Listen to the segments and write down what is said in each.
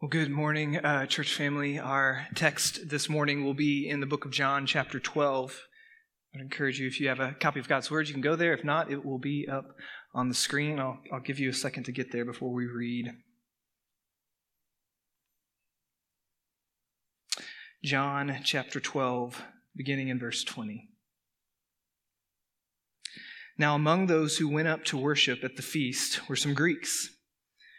Well, good morning, uh, church family. Our text this morning will be in the book of John, chapter 12. I'd encourage you, if you have a copy of God's Word, you can go there. If not, it will be up on the screen. I'll, I'll give you a second to get there before we read. John, chapter 12, beginning in verse 20. Now, among those who went up to worship at the feast were some Greeks.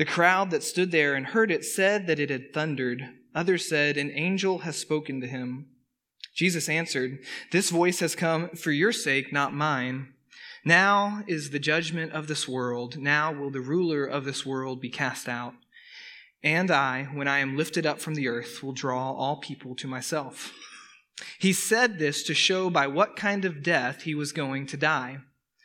The crowd that stood there and heard it said that it had thundered. Others said, An angel has spoken to him. Jesus answered, This voice has come for your sake, not mine. Now is the judgment of this world. Now will the ruler of this world be cast out. And I, when I am lifted up from the earth, will draw all people to myself. He said this to show by what kind of death he was going to die.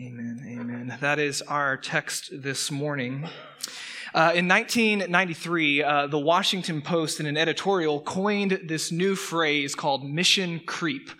Amen. Amen. That is our text this morning. Uh, in 1993, uh, the Washington Post, in an editorial, coined this new phrase called mission creep.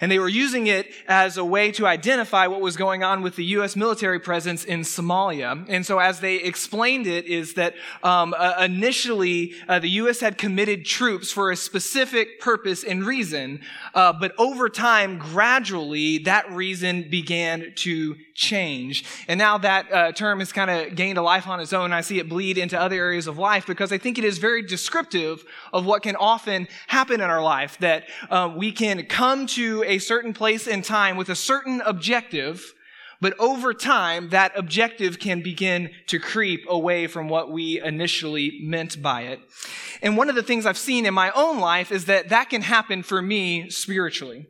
And they were using it as a way to identify what was going on with the U.S. military presence in Somalia. And so, as they explained it, is that um, uh, initially uh, the U.S. had committed troops for a specific purpose and reason, uh, but over time, gradually, that reason began to change. And now that uh, term has kind of gained a life on its own. I see it bleed into other areas of life because I think it is very descriptive of what can often happen in our life that uh, we can come to a certain place in time with a certain objective, but over time, that objective can begin to creep away from what we initially meant by it. And one of the things I've seen in my own life is that that can happen for me spiritually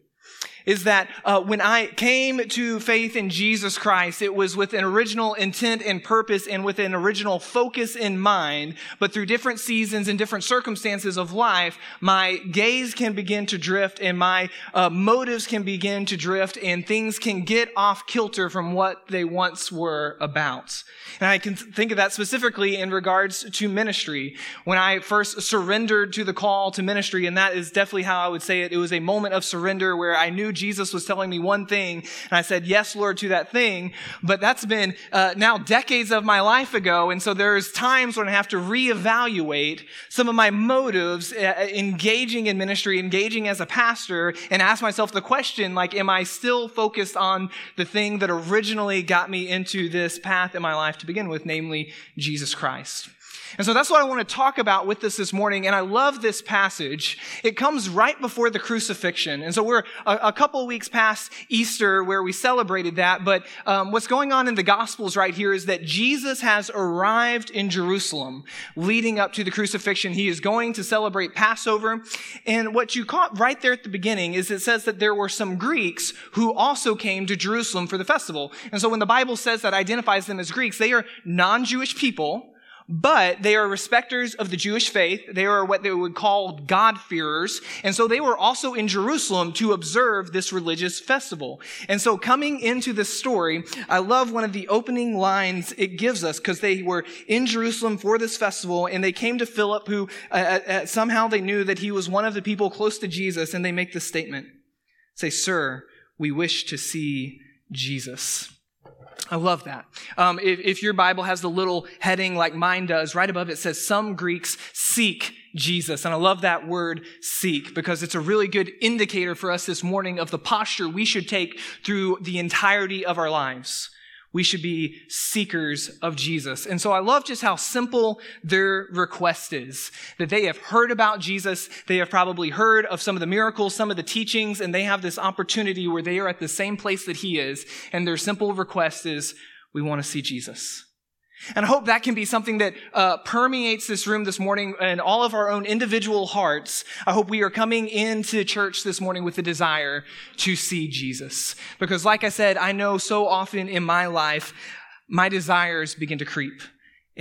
is that uh, when I came to faith in Jesus Christ, it was with an original intent and purpose and with an original focus in mind. But through different seasons and different circumstances of life, my gaze can begin to drift and my uh, motives can begin to drift and things can get off kilter from what they once were about. And I can think of that specifically in regards to ministry. When I first surrendered to the call to ministry, and that is definitely how I would say it, it was a moment of surrender where I knew Jesus was telling me one thing, and I said, Yes, Lord, to that thing. But that's been uh, now decades of my life ago, and so there's times when I have to reevaluate some of my motives uh, engaging in ministry, engaging as a pastor, and ask myself the question, like, am I still focused on the thing that originally got me into this path in my life to begin with, namely Jesus Christ? And so that's what I want to talk about with us this morning. And I love this passage. It comes right before the crucifixion. And so we're a, a couple of weeks past Easter where we celebrated that. But um, what's going on in the Gospels right here is that Jesus has arrived in Jerusalem leading up to the crucifixion. He is going to celebrate Passover. And what you caught right there at the beginning is it says that there were some Greeks who also came to Jerusalem for the festival. And so when the Bible says that identifies them as Greeks, they are non-Jewish people but they are respecters of the Jewish faith. They are what they would call God-fearers. And so they were also in Jerusalem to observe this religious festival. And so coming into this story, I love one of the opening lines it gives us because they were in Jerusalem for this festival and they came to Philip who uh, uh, uh, somehow they knew that he was one of the people close to Jesus and they make this statement. Say, sir, we wish to see Jesus. I love that. Um, if, if, your Bible has the little heading like mine does, right above it says, Some Greeks seek Jesus. And I love that word seek because it's a really good indicator for us this morning of the posture we should take through the entirety of our lives we should be seekers of Jesus. And so I love just how simple their request is. That they have heard about Jesus, they have probably heard of some of the miracles, some of the teachings, and they have this opportunity where they are at the same place that he is. And their simple request is, we want to see Jesus. And I hope that can be something that uh, permeates this room this morning and all of our own individual hearts. I hope we are coming into church this morning with the desire to see Jesus. Because like I said, I know so often in my life, my desires begin to creep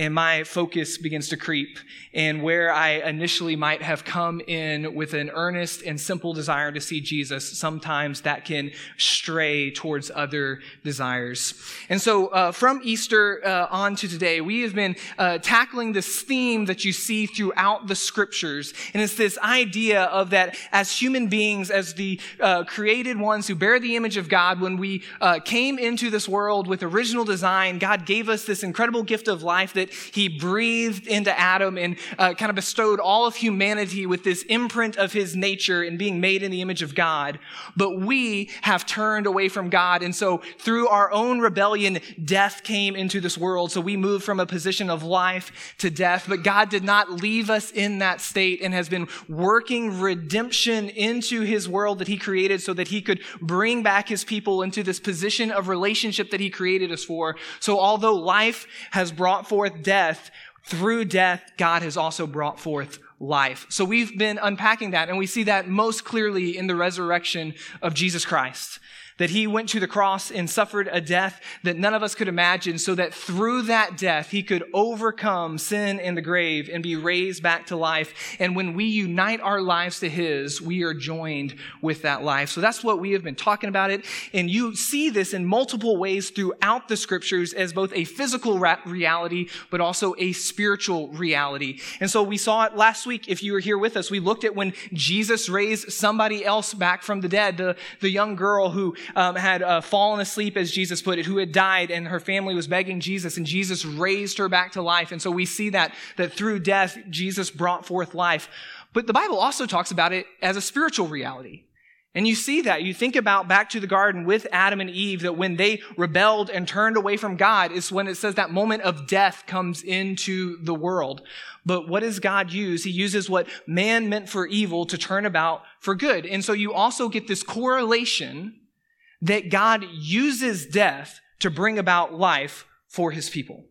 and my focus begins to creep. And where I initially might have come in with an earnest and simple desire to see Jesus, sometimes that can stray towards other desires. And so, uh, from Easter uh, on to today, we have been uh, tackling this theme that you see throughout the scriptures. And it's this idea of that as human beings, as the uh, created ones who bear the image of God, when we uh, came into this world with original design, God gave us this incredible gift of life that he breathed into Adam and uh, kind of bestowed all of humanity with this imprint of his nature and being made in the image of God. But we have turned away from God. And so through our own rebellion, death came into this world. So we moved from a position of life to death. But God did not leave us in that state and has been working redemption into his world that he created so that he could bring back his people into this position of relationship that he created us for. So although life has brought forth death, through death, God has also brought forth life. So we've been unpacking that, and we see that most clearly in the resurrection of Jesus Christ that he went to the cross and suffered a death that none of us could imagine, so that through that death, he could overcome sin and the grave and be raised back to life. And when we unite our lives to his, we are joined with that life. So that's what we have been talking about it. And you see this in multiple ways throughout the scriptures as both a physical reality, but also a spiritual reality. And so we saw it last week. If you were here with us, we looked at when Jesus raised somebody else back from the dead, the, the young girl who um, had uh, fallen asleep, as Jesus put it, who had died, and her family was begging Jesus, and Jesus raised her back to life. And so we see that, that through death, Jesus brought forth life. But the Bible also talks about it as a spiritual reality. And you see that. You think about back to the garden with Adam and Eve, that when they rebelled and turned away from God, is when it says that moment of death comes into the world. But what does God use? He uses what man meant for evil to turn about for good. And so you also get this correlation that God uses death to bring about life for his people.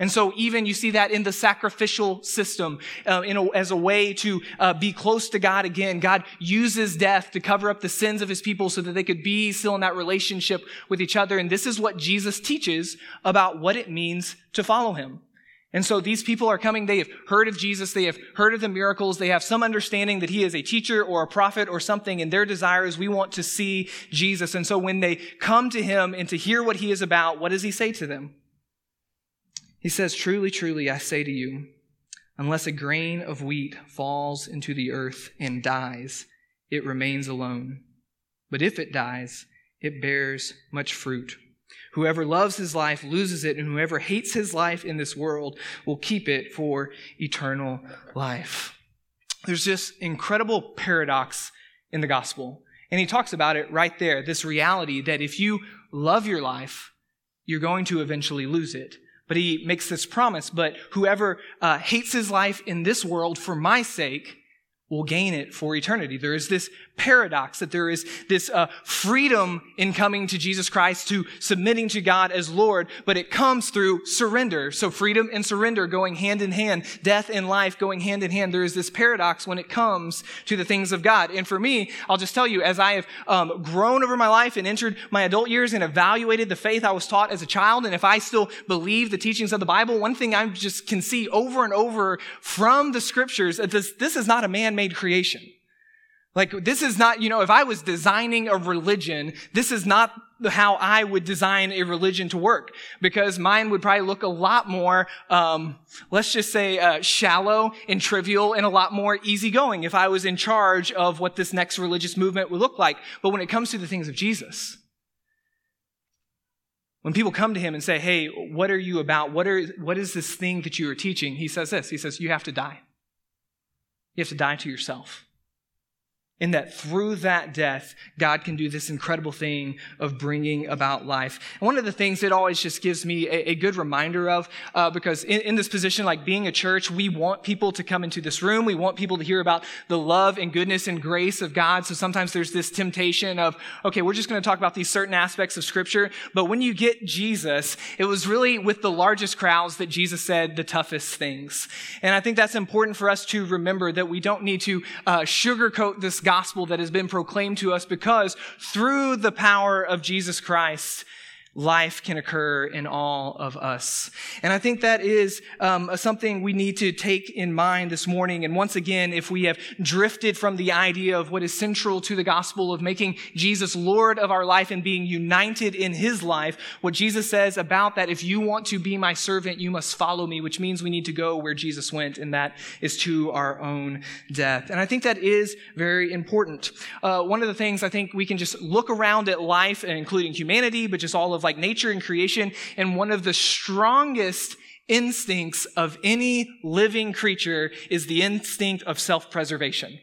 And so even you see that in the sacrificial system, uh, a, as a way to uh, be close to God again. God uses death to cover up the sins of his people so that they could be still in that relationship with each other. And this is what Jesus teaches about what it means to follow him. And so these people are coming, they have heard of Jesus, they have heard of the miracles, they have some understanding that he is a teacher or a prophet or something, and their desire is we want to see Jesus. And so when they come to him and to hear what he is about, what does he say to them? He says, Truly, truly, I say to you, unless a grain of wheat falls into the earth and dies, it remains alone. But if it dies, it bears much fruit. Whoever loves his life loses it, and whoever hates his life in this world will keep it for eternal life. There's this incredible paradox in the gospel. And he talks about it right there this reality that if you love your life, you're going to eventually lose it. But he makes this promise, but whoever uh, hates his life in this world for my sake will gain it for eternity. There is this paradox that there is this uh, freedom in coming to Jesus Christ, to submitting to God as Lord, but it comes through surrender. So freedom and surrender going hand in hand, death and life going hand in hand. There is this paradox when it comes to the things of God. And for me, I'll just tell you, as I have um, grown over my life and entered my adult years and evaluated the faith I was taught as a child, and if I still believe the teachings of the Bible, one thing I just can see over and over from the scriptures, this, this is not a man-made creation. Like, this is not, you know, if I was designing a religion, this is not how I would design a religion to work because mine would probably look a lot more, um, let's just say, uh, shallow and trivial and a lot more easygoing if I was in charge of what this next religious movement would look like. But when it comes to the things of Jesus, when people come to him and say, Hey, what are you about? What, are, what is this thing that you are teaching? He says this He says, You have to die. You have to die to yourself in that through that death, God can do this incredible thing of bringing about life. And one of the things it always just gives me a, a good reminder of, uh, because in, in, this position, like being a church, we want people to come into this room. We want people to hear about the love and goodness and grace of God. So sometimes there's this temptation of, okay, we're just going to talk about these certain aspects of scripture. But when you get Jesus, it was really with the largest crowds that Jesus said the toughest things. And I think that's important for us to remember that we don't need to uh, sugarcoat this gospel that has been proclaimed to us because through the power of Jesus Christ, life can occur in all of us. And I think that is um, something we need to take in mind this morning. And once again, if we have drifted from the idea of what is central to the gospel of making Jesus Lord of our life and being united in his life, what Jesus says about that, if you want to be my servant, you must follow me, which means we need to go where Jesus went, and that is to our own death. And I think that is very important. Uh, one of the things I think we can just look around at life, including humanity, but just all of of like nature and creation. And one of the strongest instincts of any living creature is the instinct of self-preservation.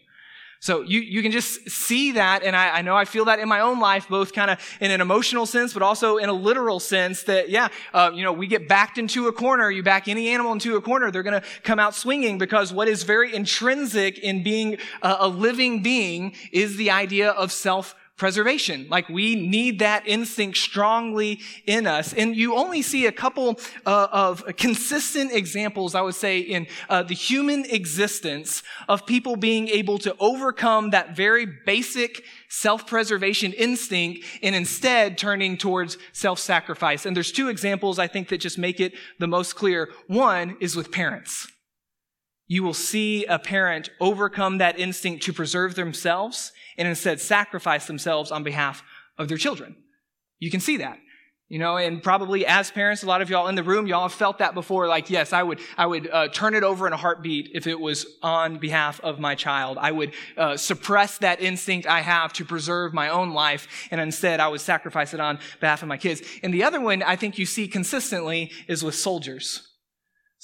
So you, you can just see that, and I, I know I feel that in my own life, both kind of in an emotional sense, but also in a literal sense that, yeah, uh, you know, we get backed into a corner, you back any animal into a corner, they're going to come out swinging because what is very intrinsic in being a, a living being is the idea of self preservation. Like we need that instinct strongly in us. And you only see a couple uh, of consistent examples, I would say, in uh, the human existence of people being able to overcome that very basic self-preservation instinct and instead turning towards self-sacrifice. And there's two examples I think that just make it the most clear. One is with parents. You will see a parent overcome that instinct to preserve themselves and instead sacrifice themselves on behalf of their children. You can see that. You know, and probably as parents, a lot of y'all in the room, y'all have felt that before. Like, yes, I would, I would uh, turn it over in a heartbeat if it was on behalf of my child. I would uh, suppress that instinct I have to preserve my own life, and instead, I would sacrifice it on behalf of my kids. And the other one I think you see consistently is with soldiers.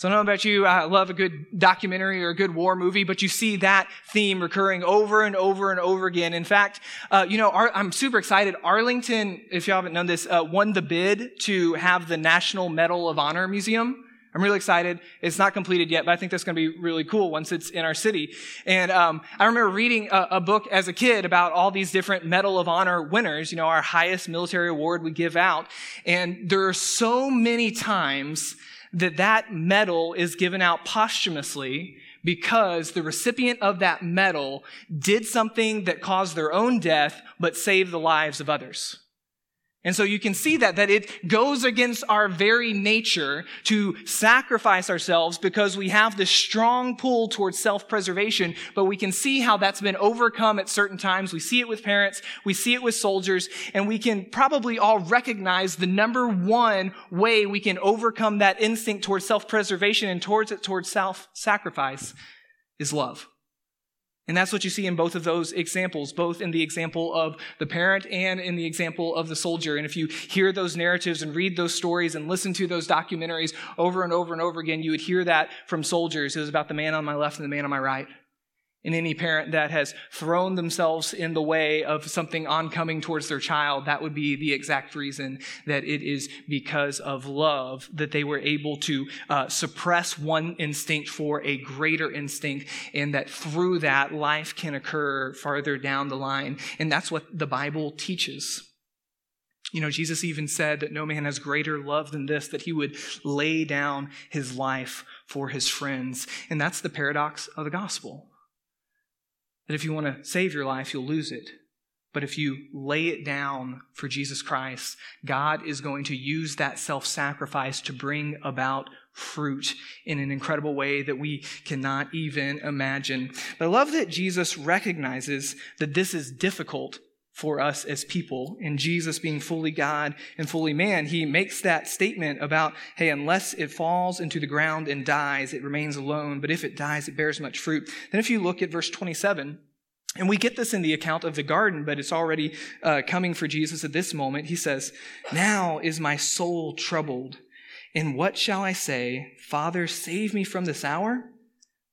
So I don't know about you, I love a good documentary or a good war movie, but you see that theme recurring over and over and over again. In fact, uh, you know, I'm super excited. Arlington, if you haven't known this, uh, won the bid to have the National Medal of Honor Museum. I'm really excited. It's not completed yet, but I think that's going to be really cool once it's in our city. And um, I remember reading a, a, book as a kid about all these different Medal of Honor winners, you know, our highest military award we give out. And there are so many times that that medal is given out posthumously because the recipient of that medal did something that caused their own death but saved the lives of others. And so you can see that, that it goes against our very nature to sacrifice ourselves because we have this strong pull towards self-preservation, but we can see how that's been overcome at certain times. We see it with parents, we see it with soldiers, and we can probably all recognize the number one way we can overcome that instinct towards self-preservation and towards it towards self-sacrifice is love. And that's what you see in both of those examples, both in the example of the parent and in the example of the soldier. And if you hear those narratives and read those stories and listen to those documentaries over and over and over again, you would hear that from soldiers. It was about the man on my left and the man on my right. And any parent that has thrown themselves in the way of something oncoming towards their child, that would be the exact reason that it is because of love that they were able to uh, suppress one instinct for a greater instinct, and that through that, life can occur farther down the line. And that's what the Bible teaches. You know, Jesus even said that no man has greater love than this, that he would lay down his life for his friends. And that's the paradox of the gospel. That if you want to save your life, you'll lose it. But if you lay it down for Jesus Christ, God is going to use that self sacrifice to bring about fruit in an incredible way that we cannot even imagine. But I love that Jesus recognizes that this is difficult for us as people. In Jesus being fully God and fully man, he makes that statement about, hey, unless it falls into the ground and dies, it remains alone. But if it dies, it bears much fruit. Then if you look at verse 27, and we get this in the account of the garden, but it's already uh, coming for Jesus at this moment. He says, Now is my soul troubled. And what shall I say? Father, save me from this hour?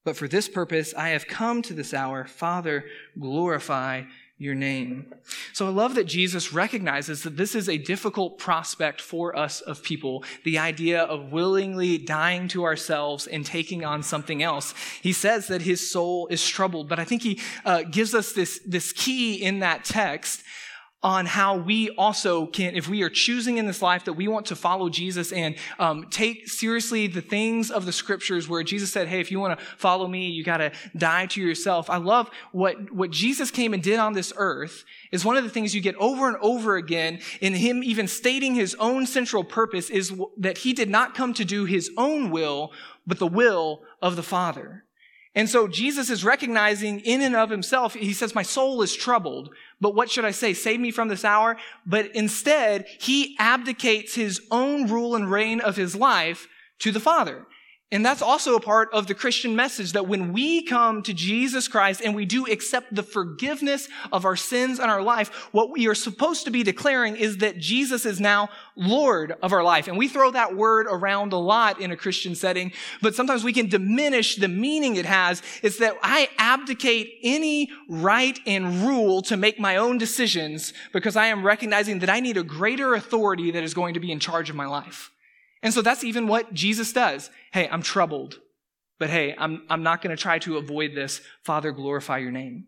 But for this purpose I have come to this hour. Father, glorify your name. So I love that Jesus recognizes that this is a difficult prospect for us of people, the idea of willingly dying to ourselves and taking on something else. He says that his soul is troubled, but I think he uh, gives us this, this key in that text on how we also can, if we are choosing in this life that we want to follow Jesus and um, take seriously the things of the scriptures where Jesus said, hey, if you want to follow me, you got to die to yourself. I love what, what Jesus came and did on this earth is one of the things you get over and over again in him even stating his own central purpose is that he did not come to do his own will, but the will of the Father. And so Jesus is recognizing in and of himself, he says, My soul is troubled. But what should I say? Save me from this hour? But instead, he abdicates his own rule and reign of his life to the Father. And that's also a part of the Christian message that when we come to Jesus Christ and we do accept the forgiveness of our sins and our life, what we are supposed to be declaring is that Jesus is now Lord of our life. And we throw that word around a lot in a Christian setting, but sometimes we can diminish the meaning it has. It's that I abdicate any right and rule to make my own decisions because I am recognizing that I need a greater authority that is going to be in charge of my life. And so that's even what Jesus does. Hey, I'm troubled, but hey, I'm, I'm not going to try to avoid this. Father, glorify your name.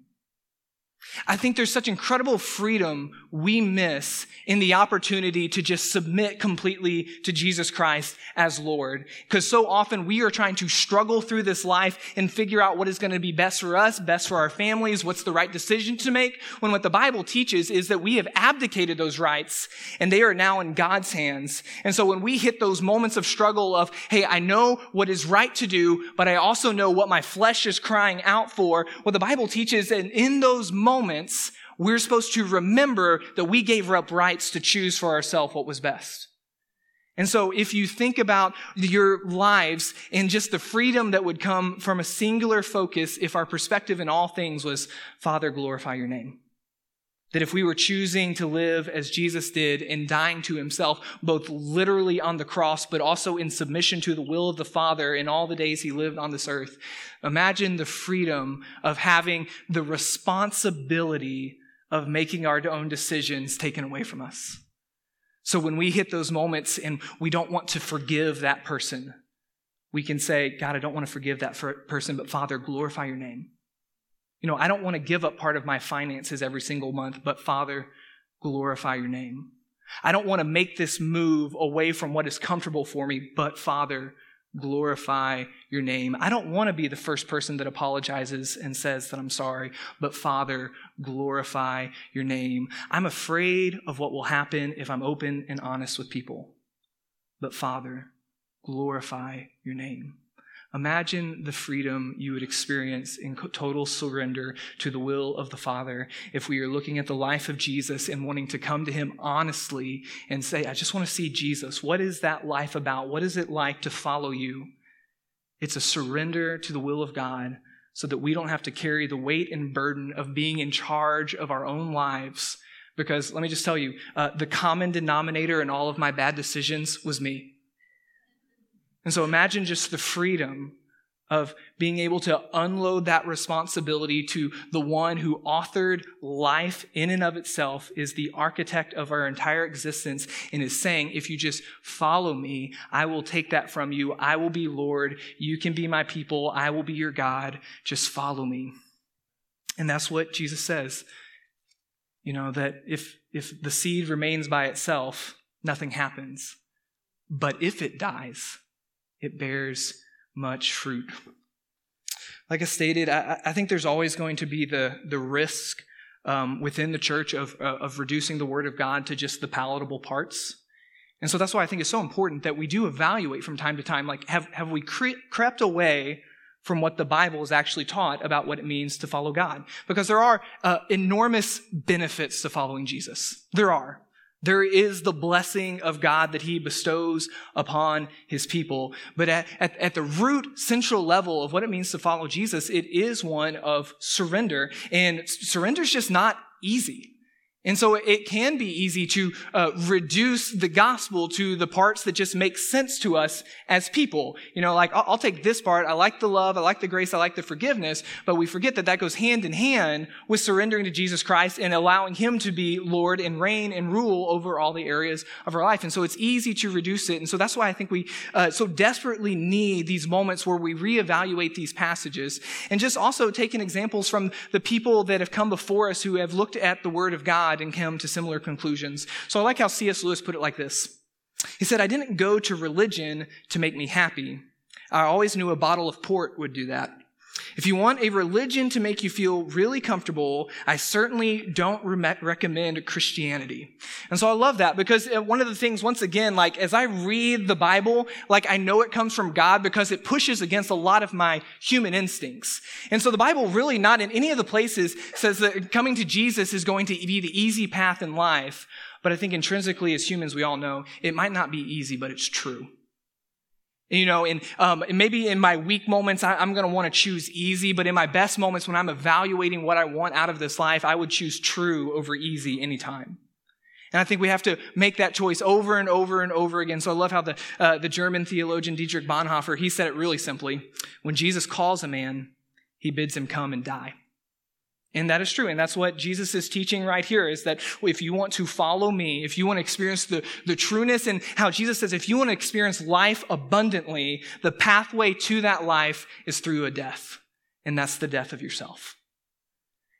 I think there's such incredible freedom we miss in the opportunity to just submit completely to Jesus Christ as Lord. Because so often we are trying to struggle through this life and figure out what is going to be best for us, best for our families, what's the right decision to make. When what the Bible teaches is that we have abdicated those rights and they are now in God's hands. And so when we hit those moments of struggle of, hey, I know what is right to do, but I also know what my flesh is crying out for, what the Bible teaches, and in those moments, moments, we're supposed to remember that we gave up rights to choose for ourselves what was best. And so if you think about your lives and just the freedom that would come from a singular focus if our perspective in all things was, Father, glorify your name. That if we were choosing to live as Jesus did and dying to himself, both literally on the cross, but also in submission to the will of the Father in all the days he lived on this earth, imagine the freedom of having the responsibility of making our own decisions taken away from us. So when we hit those moments and we don't want to forgive that person, we can say, God, I don't want to forgive that person, but Father, glorify your name. You know, I don't want to give up part of my finances every single month, but Father, glorify your name. I don't want to make this move away from what is comfortable for me, but Father, glorify your name. I don't want to be the first person that apologizes and says that I'm sorry, but Father, glorify your name. I'm afraid of what will happen if I'm open and honest with people, but Father, glorify your name. Imagine the freedom you would experience in total surrender to the will of the Father if we are looking at the life of Jesus and wanting to come to Him honestly and say, I just want to see Jesus. What is that life about? What is it like to follow you? It's a surrender to the will of God so that we don't have to carry the weight and burden of being in charge of our own lives. Because let me just tell you, uh, the common denominator in all of my bad decisions was me. And so imagine just the freedom of being able to unload that responsibility to the one who authored life in and of itself, is the architect of our entire existence, and is saying, if you just follow me, I will take that from you. I will be Lord. You can be my people. I will be your God. Just follow me. And that's what Jesus says. You know, that if, if the seed remains by itself, nothing happens. But if it dies, it bears much fruit. Like I stated, I, I think there's always going to be the, the risk um, within the church of, uh, of reducing the Word of God to just the palatable parts. And so that's why I think it's so important that we do evaluate from time to time like, have, have we cre- crept away from what the Bible is actually taught about what it means to follow God? Because there are uh, enormous benefits to following Jesus. There are. There is the blessing of God that he bestows upon his people. But at, at, at, the root central level of what it means to follow Jesus, it is one of surrender. And surrender is just not easy. And so it can be easy to uh, reduce the gospel to the parts that just make sense to us as people. You know, like I'll, take this part. I like the love. I like the grace. I like the forgiveness. But we forget that that goes hand in hand with surrendering to Jesus Christ and allowing Him to be Lord and reign and rule over all the areas of our life. And so it's easy to reduce it. And so that's why I think we uh, so desperately need these moments where we reevaluate these passages and just also taking examples from the people that have come before us who have looked at the Word of God God and come to similar conclusions. So I like how C.S. Lewis put it like this. He said, I didn't go to religion to make me happy. I always knew a bottle of port would do that. If you want a religion to make you feel really comfortable, I certainly don't re- recommend Christianity. And so I love that because uh, one of the things, once again, like as I read the Bible, like I know it comes from God because it pushes against a lot of my human instincts. And so the Bible really not in any of the places says that coming to Jesus is going to be the easy path in life. But I think intrinsically as humans, we all know it might not be easy, but it's true. You know, and, um, maybe in my weak moments, I, I'm going to want to choose easy, but in my best moments, when I'm evaluating what I want out of this life, I would choose true over easy anytime. And I think we have to make that choice over and over and over again. So I love how the, uh, the German theologian Dietrich Bonhoeffer, he said it really simply. When Jesus calls a man, he bids him come and die. And that is true. And that's what Jesus is teaching right here is that if you want to follow me, if you want to experience the, the trueness and how Jesus says, if you want to experience life abundantly, the pathway to that life is through a death. And that's the death of yourself.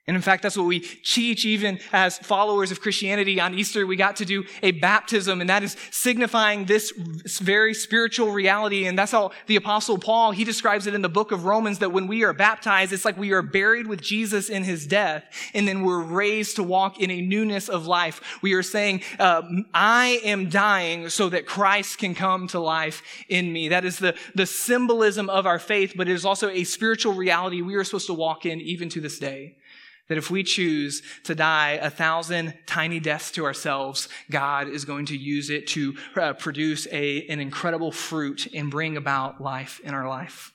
And in fact, that's what we teach even as followers of Christianity. On Easter, we got to do a baptism, and that is signifying this very spiritual reality. And that's how the apostle Paul, he describes it in the book of Romans that when we are baptized, it's like we are buried with Jesus in his death, and then we're raised to walk in a newness of life. We are saying, uh, I am dying so that Christ can come to life in me. That is the, the symbolism of our faith, but it is also a spiritual reality we are supposed to walk in even to this day. That if we choose to die a thousand tiny deaths to ourselves, God is going to use it to uh, produce a, an incredible fruit and bring about life in our life.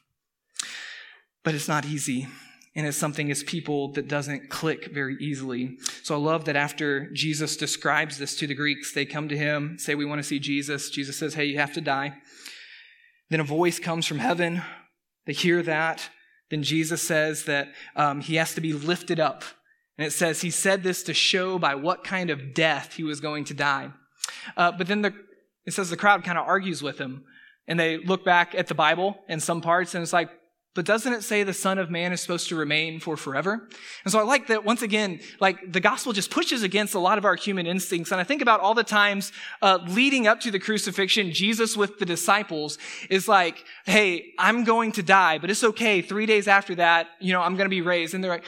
But it's not easy. And it's something as people that doesn't click very easily. So I love that after Jesus describes this to the Greeks, they come to him, say, We want to see Jesus. Jesus says, Hey, you have to die. Then a voice comes from heaven. They hear that. Then Jesus says that um, he has to be lifted up. And it says he said this to show by what kind of death he was going to die. Uh, but then the, it says the crowd kind of argues with him. And they look back at the Bible in some parts, and it's like, but doesn't it say the Son of Man is supposed to remain for forever? And so I like that once again, like the gospel just pushes against a lot of our human instincts. And I think about all the times uh, leading up to the crucifixion, Jesus with the disciples is like, hey, I'm going to die, but it's okay. Three days after that, you know, I'm going to be raised. And they're like,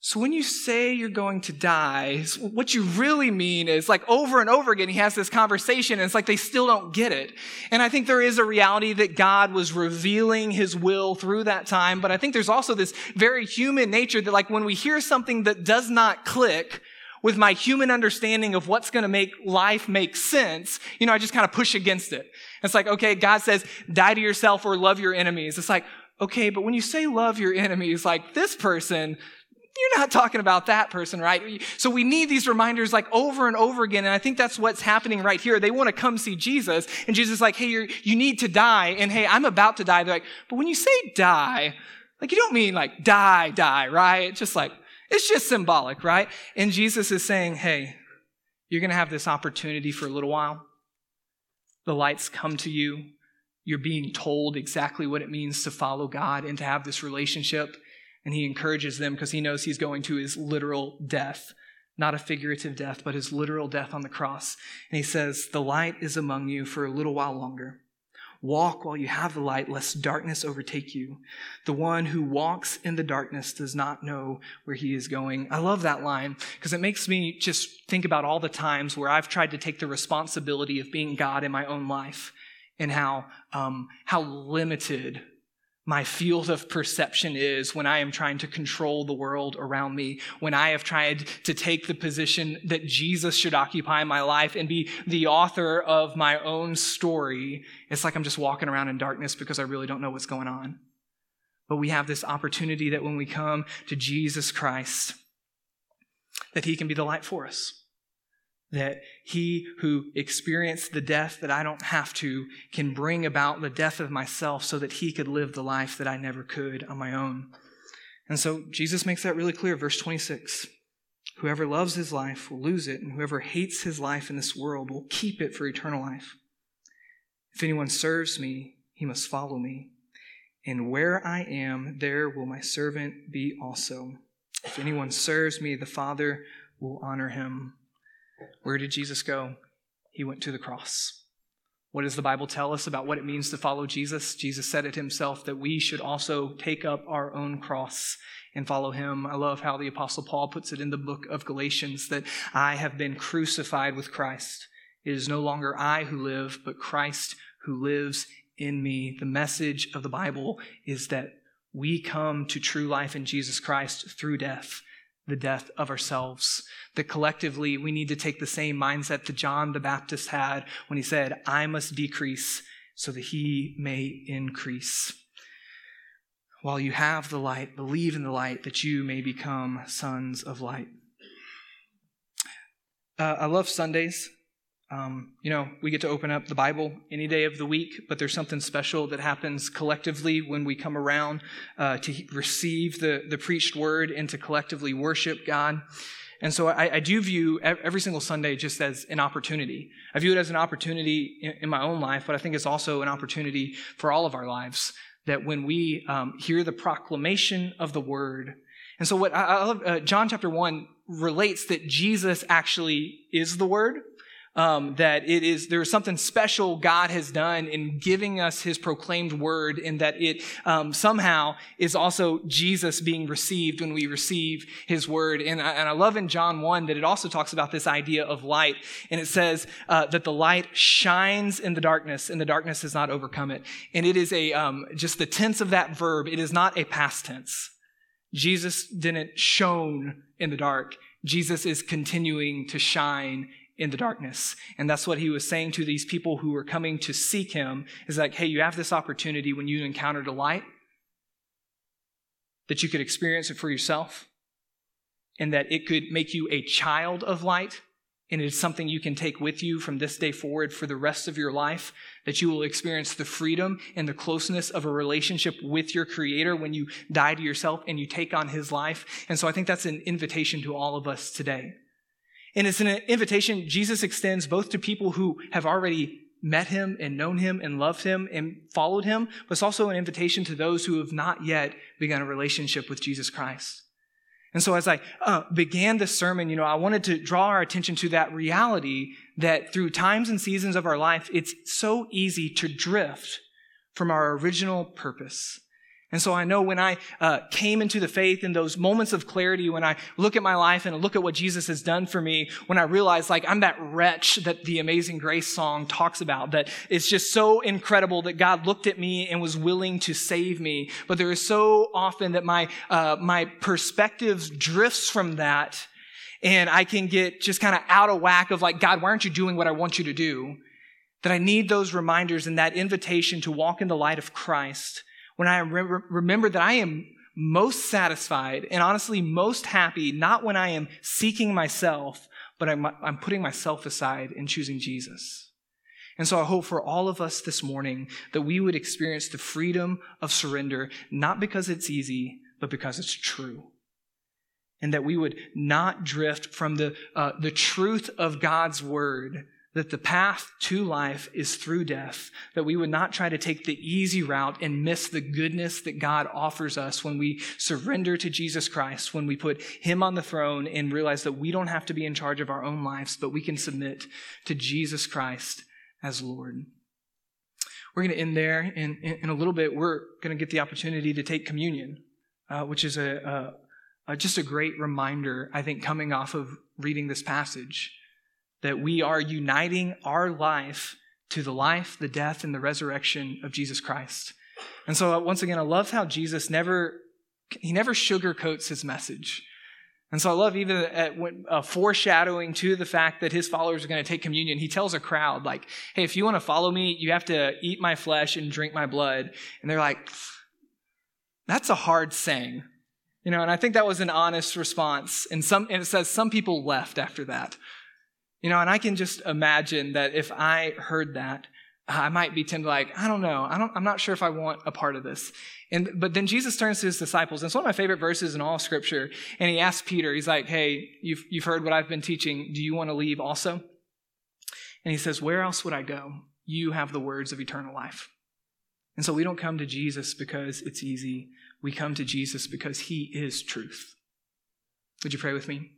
so when you say you're going to die, what you really mean is like over and over again, he has this conversation and it's like they still don't get it. And I think there is a reality that God was revealing his will through that time. But I think there's also this very human nature that like when we hear something that does not click, with my human understanding of what's going to make life make sense, you know, I just kind of push against it. It's like, okay, God says, die to yourself or love your enemies. It's like, okay, but when you say love your enemies, like this person, you're not talking about that person, right? So we need these reminders like over and over again. And I think that's what's happening right here. They want to come see Jesus. And Jesus is like, hey, you you need to die. And hey, I'm about to die. They're like, but when you say die, like you don't mean like die, die, right? It's just like, it's just symbolic, right? And Jesus is saying, hey, you're going to have this opportunity for a little while. The lights come to you. You're being told exactly what it means to follow God and to have this relationship. And he encourages them because he knows he's going to his literal death, not a figurative death, but his literal death on the cross. And he says, The light is among you for a little while longer. Walk while you have the light, lest darkness overtake you. The one who walks in the darkness does not know where he is going. I love that line because it makes me just think about all the times where I've tried to take the responsibility of being God in my own life and how, um, how limited my field of perception is when I am trying to control the world around me, when I have tried to take the position that Jesus should occupy my life and be the author of my own story. It's like I'm just walking around in darkness because I really don't know what's going on. But we have this opportunity that when we come to Jesus Christ, that he can be the light for us that he who experienced the death that I don't have to can bring about the death of myself so that he could live the life that I never could on my own. And so Jesus makes that really clear. Verse 26 Whoever loves his life will lose it, and whoever hates his life in this world will keep it for eternal life. If anyone serves me, he must follow me. And where I am, there will my servant be also. If anyone serves me, the Father will honor him. Where did Jesus go? He went to the cross. What does the Bible tell us about what it means to follow Jesus? Jesus said it himself that we should also take up our own cross and follow him. I love how the Apostle Paul puts it in the book of Galatians that I have been crucified with Christ. It is no longer I who live, but Christ who lives in me. The message of the Bible is that we come to true life in Jesus Christ through death the death of ourselves. That collectively we need to take the same mindset that John the Baptist had when he said, I must decrease so that he may increase. While you have the light, believe in the light that you may become sons of light. Uh, I love Sundays. Um, you know, we get to open up the Bible any day of the week, but there's something special that happens collectively when we come around uh, to receive the, the preached word and to collectively worship God. And so I, I, do view every single Sunday just as an opportunity. I view it as an opportunity in, in my own life, but I think it's also an opportunity for all of our lives that when we um, hear the proclamation of the word, and so what I, I love, uh, John chapter 1 relates that Jesus actually is the word um, that it is there's something special God has done in giving us His proclaimed word, and that it um, somehow is also Jesus being received when we receive His word. And I, and I love in John one that it also talks about this idea of light, and it says uh, that the light shines in the darkness, and the darkness has not overcome it. And it is a um, just the tense of that verb. It is not a past tense. Jesus didn't shone in the dark. Jesus is continuing to shine in the darkness. And that's what he was saying to these people who were coming to seek him is like, hey, you have this opportunity when you encountered a light that you could experience it for yourself and that it could make you a child of light. And it's something you can take with you from this day forward for the rest of your life, that you will experience the freedom and the closeness of a relationship with your Creator when you die to yourself and you take on His life. And so I think that's an invitation to all of us today and it's an invitation Jesus extends both to people who have already met him and known him and loved him and followed him, but it's also an invitation to those who have not yet begun a relationship with Jesus Christ. And so as I uh, began this sermon, you know, I wanted to draw our attention to that reality that through times and seasons of our life, it's so easy to drift from our original purpose. And so I know when I uh, came into the faith in those moments of clarity, when I look at my life and look at what Jesus has done for me, when I realize like I'm that wretch that the Amazing Grace song talks about, that it's just so incredible that God looked at me and was willing to save me. But there is so often that my, uh, my perspective drifts from that and I can get just kind of out of whack of like, God, why aren't you doing what I want you to do? That I need those reminders and that invitation to walk in the light of Christ when I remember, remember that I am most satisfied and honestly most happy, not when I am seeking myself, but I'm, I'm putting myself aside and choosing Jesus. And so I hope for all of us this morning that we would experience the freedom of surrender, not because it's easy, but because it's true. And that we would not drift from the, uh, the truth of God's word that the path to life is through death, that we would not try to take the easy route and miss the goodness that God offers us when we surrender to Jesus Christ, when we put Him on the throne and realize that we don't have to be in charge of our own lives, but we can submit to Jesus Christ as Lord. We're going to end there. In, in, in a little bit, we're going to get the opportunity to take communion, uh, which is a, a, a, just a great reminder, I think, coming off of reading this passage that we are uniting our life to the life, the death, and the resurrection of Jesus Christ. And so, uh, once again, I love how Jesus never, he never sugarcoats his message. And so I love even at when, uh, foreshadowing to the fact that his followers are going to take communion. He tells a crowd, like, hey, if you want to follow me, you have to eat my flesh and drink my blood. And they're like, that's a hard saying. You know, and I think that was an honest response. And some and it says some people left after that. You know, and I can just imagine that if I heard that, I might be tempted like, I don't know. I don't, I'm not sure if I want a part of this. And, but then Jesus turns to his disciples, and it's one of my favorite verses in all of scripture. And he asks Peter, he's like, Hey, you've, you've heard what I've been teaching. Do you want to leave also? And he says, Where else would I go? You have the words of eternal life. And so we don't come to Jesus because it's easy. We come to Jesus because he is truth. Would you pray with me?